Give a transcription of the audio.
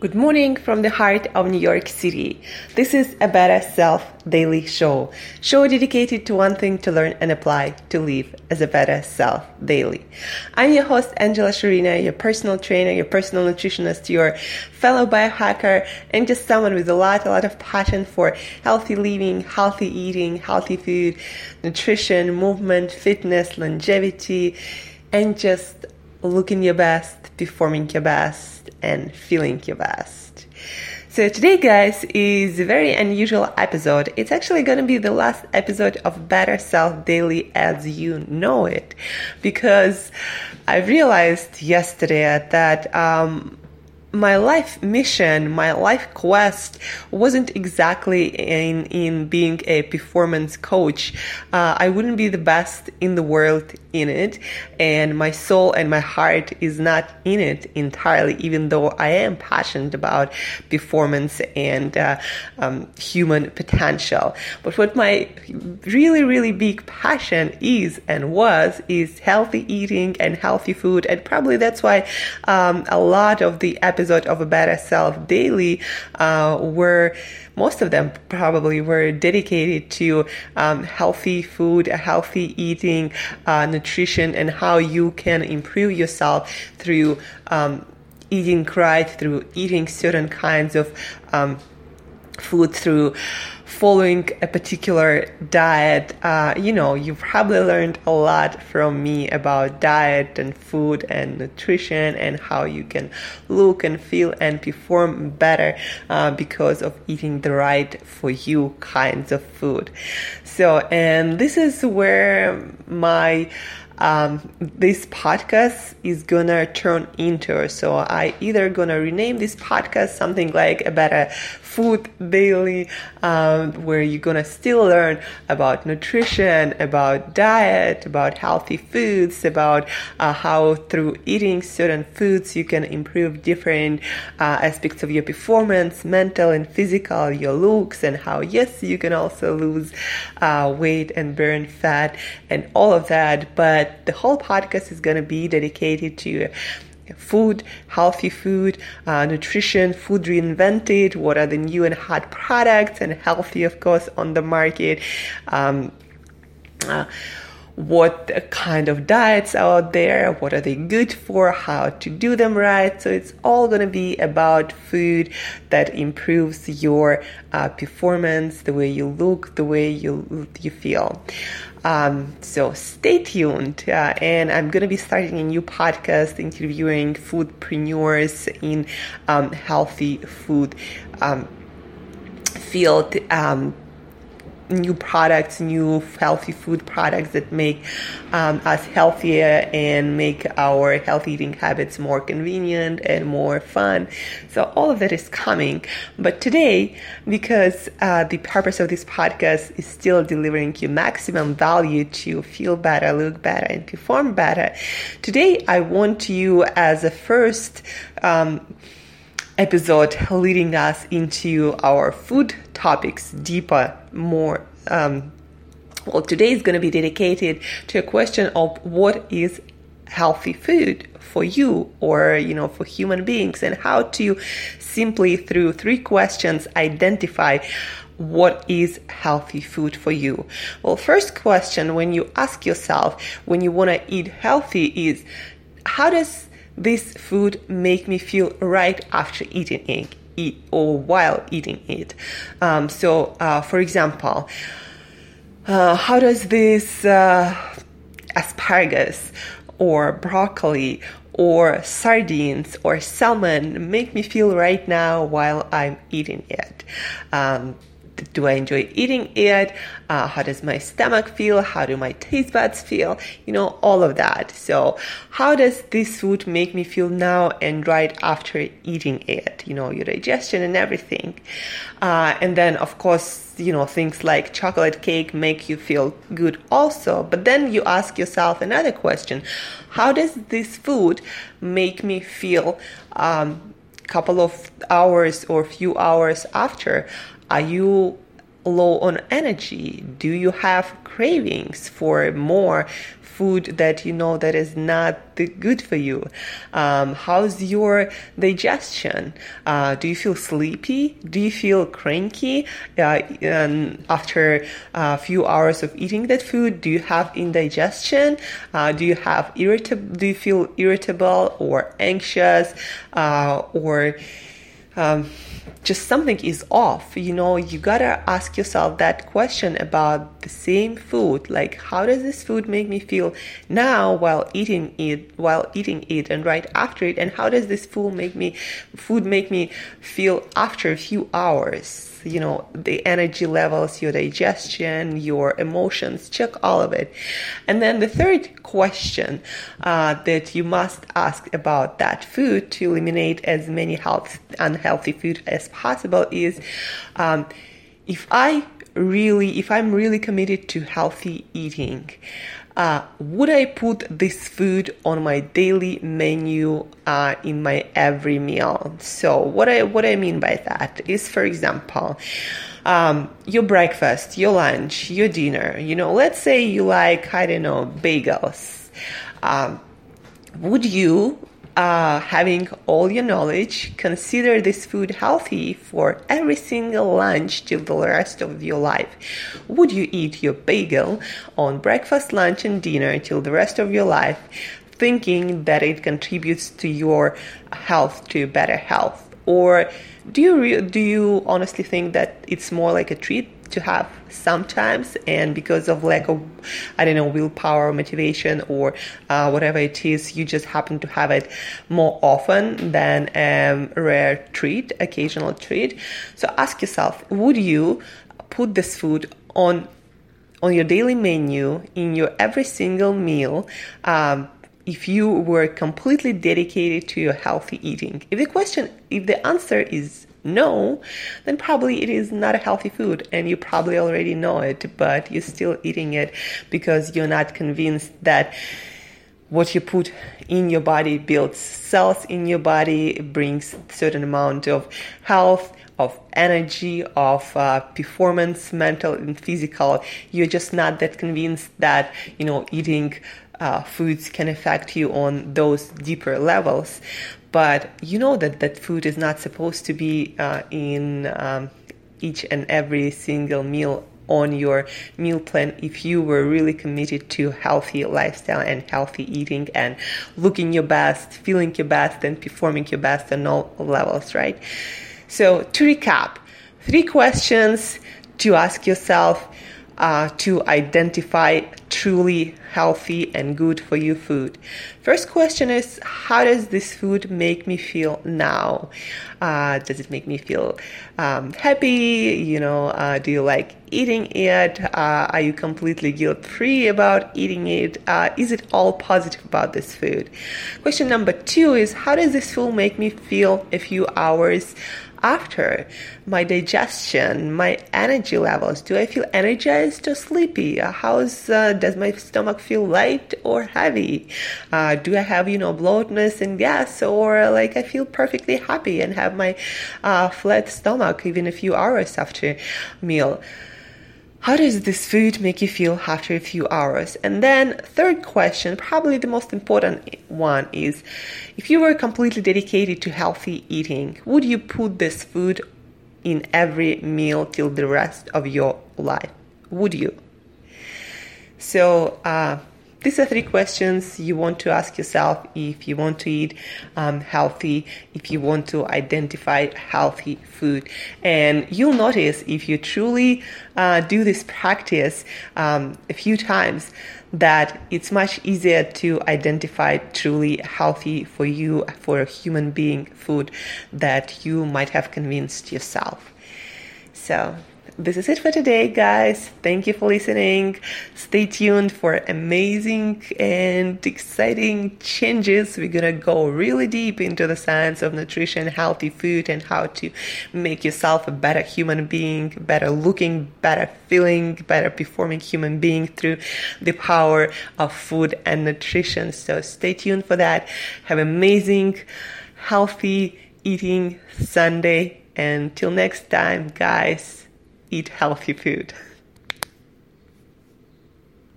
Good morning from the heart of New York City. This is a Better Self Daily Show. Show dedicated to one thing to learn and apply to live as a better self daily. I'm your host, Angela Shurina, your personal trainer, your personal nutritionist, your fellow biohacker, and just someone with a lot, a lot of passion for healthy living, healthy eating, healthy food, nutrition, movement, fitness, longevity, and just looking your best, performing your best and feeling your best. So today, guys, is a very unusual episode. It's actually going to be the last episode of Better Self Daily as you know it, because I realized yesterday that um, my life mission, my life quest wasn't exactly in in being a performance coach. Uh, I wouldn't be the best in the world in it, and my soul and my heart is not in it entirely. Even though I am passionate about performance and uh, um, human potential, but what my really really big passion is and was is healthy eating and healthy food, and probably that's why um, a lot of the episode of a better self daily uh, were most of them probably were dedicated to um, healthy food, healthy eating, uh, nutrition, and how you can improve yourself through um, eating right, through eating certain kinds of um, food, through following a particular diet, uh, you know, you've probably learned a lot from me about diet and food and nutrition and how you can look and feel and perform better uh, because of eating the right for you kinds of food. So, and this is where my um, this podcast is gonna turn into. So I either gonna rename this podcast something like a better food daily, um, where you're gonna still learn about nutrition, about diet, about healthy foods, about uh, how through eating certain foods you can improve different uh, aspects of your performance, mental and physical, your looks, and how yes you can also lose uh, weight and burn fat and all of that. But the whole podcast is to be dedicated to food, healthy food, uh, nutrition, food reinvented, what are the new and hot products, and healthy, of course, on the market. Um, uh, what kind of diets out there, what are they good for, how to do them right. So it's all going to be about food that improves your uh, performance, the way you look, the way you you feel. Um, so stay tuned, uh, and I'm going to be starting a new podcast interviewing foodpreneurs in um, healthy food um, field. New products, new healthy food products that make um, us healthier and make our healthy eating habits more convenient and more fun. So all of that is coming. But today, because uh, the purpose of this podcast is still delivering you maximum value to feel better, look better, and perform better, today I want you as a first um, episode leading us into our food topics deeper, more. Um, well, today is going to be dedicated to a question of what is healthy food for you or you know for human beings and how to simply through three questions identify what is healthy food for you well first question when you ask yourself when you want to eat healthy is how does this food make me feel right after eating it eat or while eating it. Um, so, uh, for example, uh, how does this uh, asparagus or broccoli or sardines or salmon make me feel right now while I'm eating it? Um, do I enjoy eating it? Uh, how does my stomach feel? How do my taste buds feel? You know, all of that. So, how does this food make me feel now and right after eating it? You know, your digestion and everything. Uh, and then, of course, you know, things like chocolate cake make you feel good also. But then you ask yourself another question How does this food make me feel? Um, couple of hours or few hours after are you low on energy? Do you have cravings for more food that you know that is not good for you? Um, how's your digestion? Uh, do you feel sleepy? Do you feel cranky uh, after a few hours of eating that food? Do you have indigestion? Uh, do you have irritable? Do you feel irritable or anxious uh, or um, just something is off. You know you gotta ask yourself that question about the same food. Like how does this food make me feel now while eating it while eating it and right after it? And how does this food make me food make me feel after a few hours you know, the energy levels, your digestion, your emotions, check all of it. And then the third question uh, that you must ask about that food to eliminate as many health, unhealthy food as possible is um, if I really, if I'm really committed to healthy eating, uh, would I put this food on my daily menu uh, in my every meal? So what I what I mean by that is, for example, um, your breakfast, your lunch, your dinner. You know, let's say you like I don't know bagels. Um, would you uh, having all your knowledge, consider this food healthy for every single lunch till the rest of your life. Would you eat your bagel on breakfast, lunch, and dinner till the rest of your life, thinking that it contributes to your health, to better health? Or do you re- do you honestly think that it's more like a treat to have sometimes and because of lack of i don't know willpower or motivation or uh, whatever it is you just happen to have it more often than a rare treat occasional treat. So ask yourself would you put this food on on your daily menu in your every single meal um, if you were completely dedicated to your healthy eating? If the question if the answer is no, then probably it is not a healthy food and you probably already know it, but you're still eating it because you're not convinced that what you put in your body builds cells in your body, brings certain amount of health, of energy, of uh, performance, mental and physical. You're just not that convinced that, you know, eating uh, foods can affect you on those deeper levels but you know that that food is not supposed to be uh, in um, each and every single meal on your meal plan if you were really committed to healthy lifestyle and healthy eating and looking your best, feeling your best, and performing your best on all levels, right? So, to recap, three questions to ask yourself uh, to identify truly healthy and good for you food. First question is How does this food make me feel now? Uh, does it make me feel um, happy? You know, uh, do you like eating it? Uh, are you completely guilt free about eating it? Uh, is it all positive about this food? Question number two is How does this food make me feel a few hours? After my digestion, my energy levels. Do I feel energized or sleepy? Uh, how's uh, does my stomach feel light or heavy? Uh, do I have you know bloatness and gas, or like I feel perfectly happy and have my uh, flat stomach even a few hours after meal? How does this food make you feel after a few hours? And then, third question, probably the most important one is if you were completely dedicated to healthy eating, would you put this food in every meal till the rest of your life? Would you? So, uh, these are three questions you want to ask yourself if you want to eat um, healthy, if you want to identify healthy food. And you'll notice if you truly uh, do this practice um, a few times that it's much easier to identify truly healthy for you, for a human being food that you might have convinced yourself. So this is it for today, guys. Thank you for listening. Stay tuned for amazing and exciting changes. We're gonna go really deep into the science of nutrition, healthy food, and how to make yourself a better human being, better looking, better feeling, better performing human being through the power of food and nutrition. So stay tuned for that. Have amazing, healthy eating Sunday. And till next time, guys. Eat healthy food.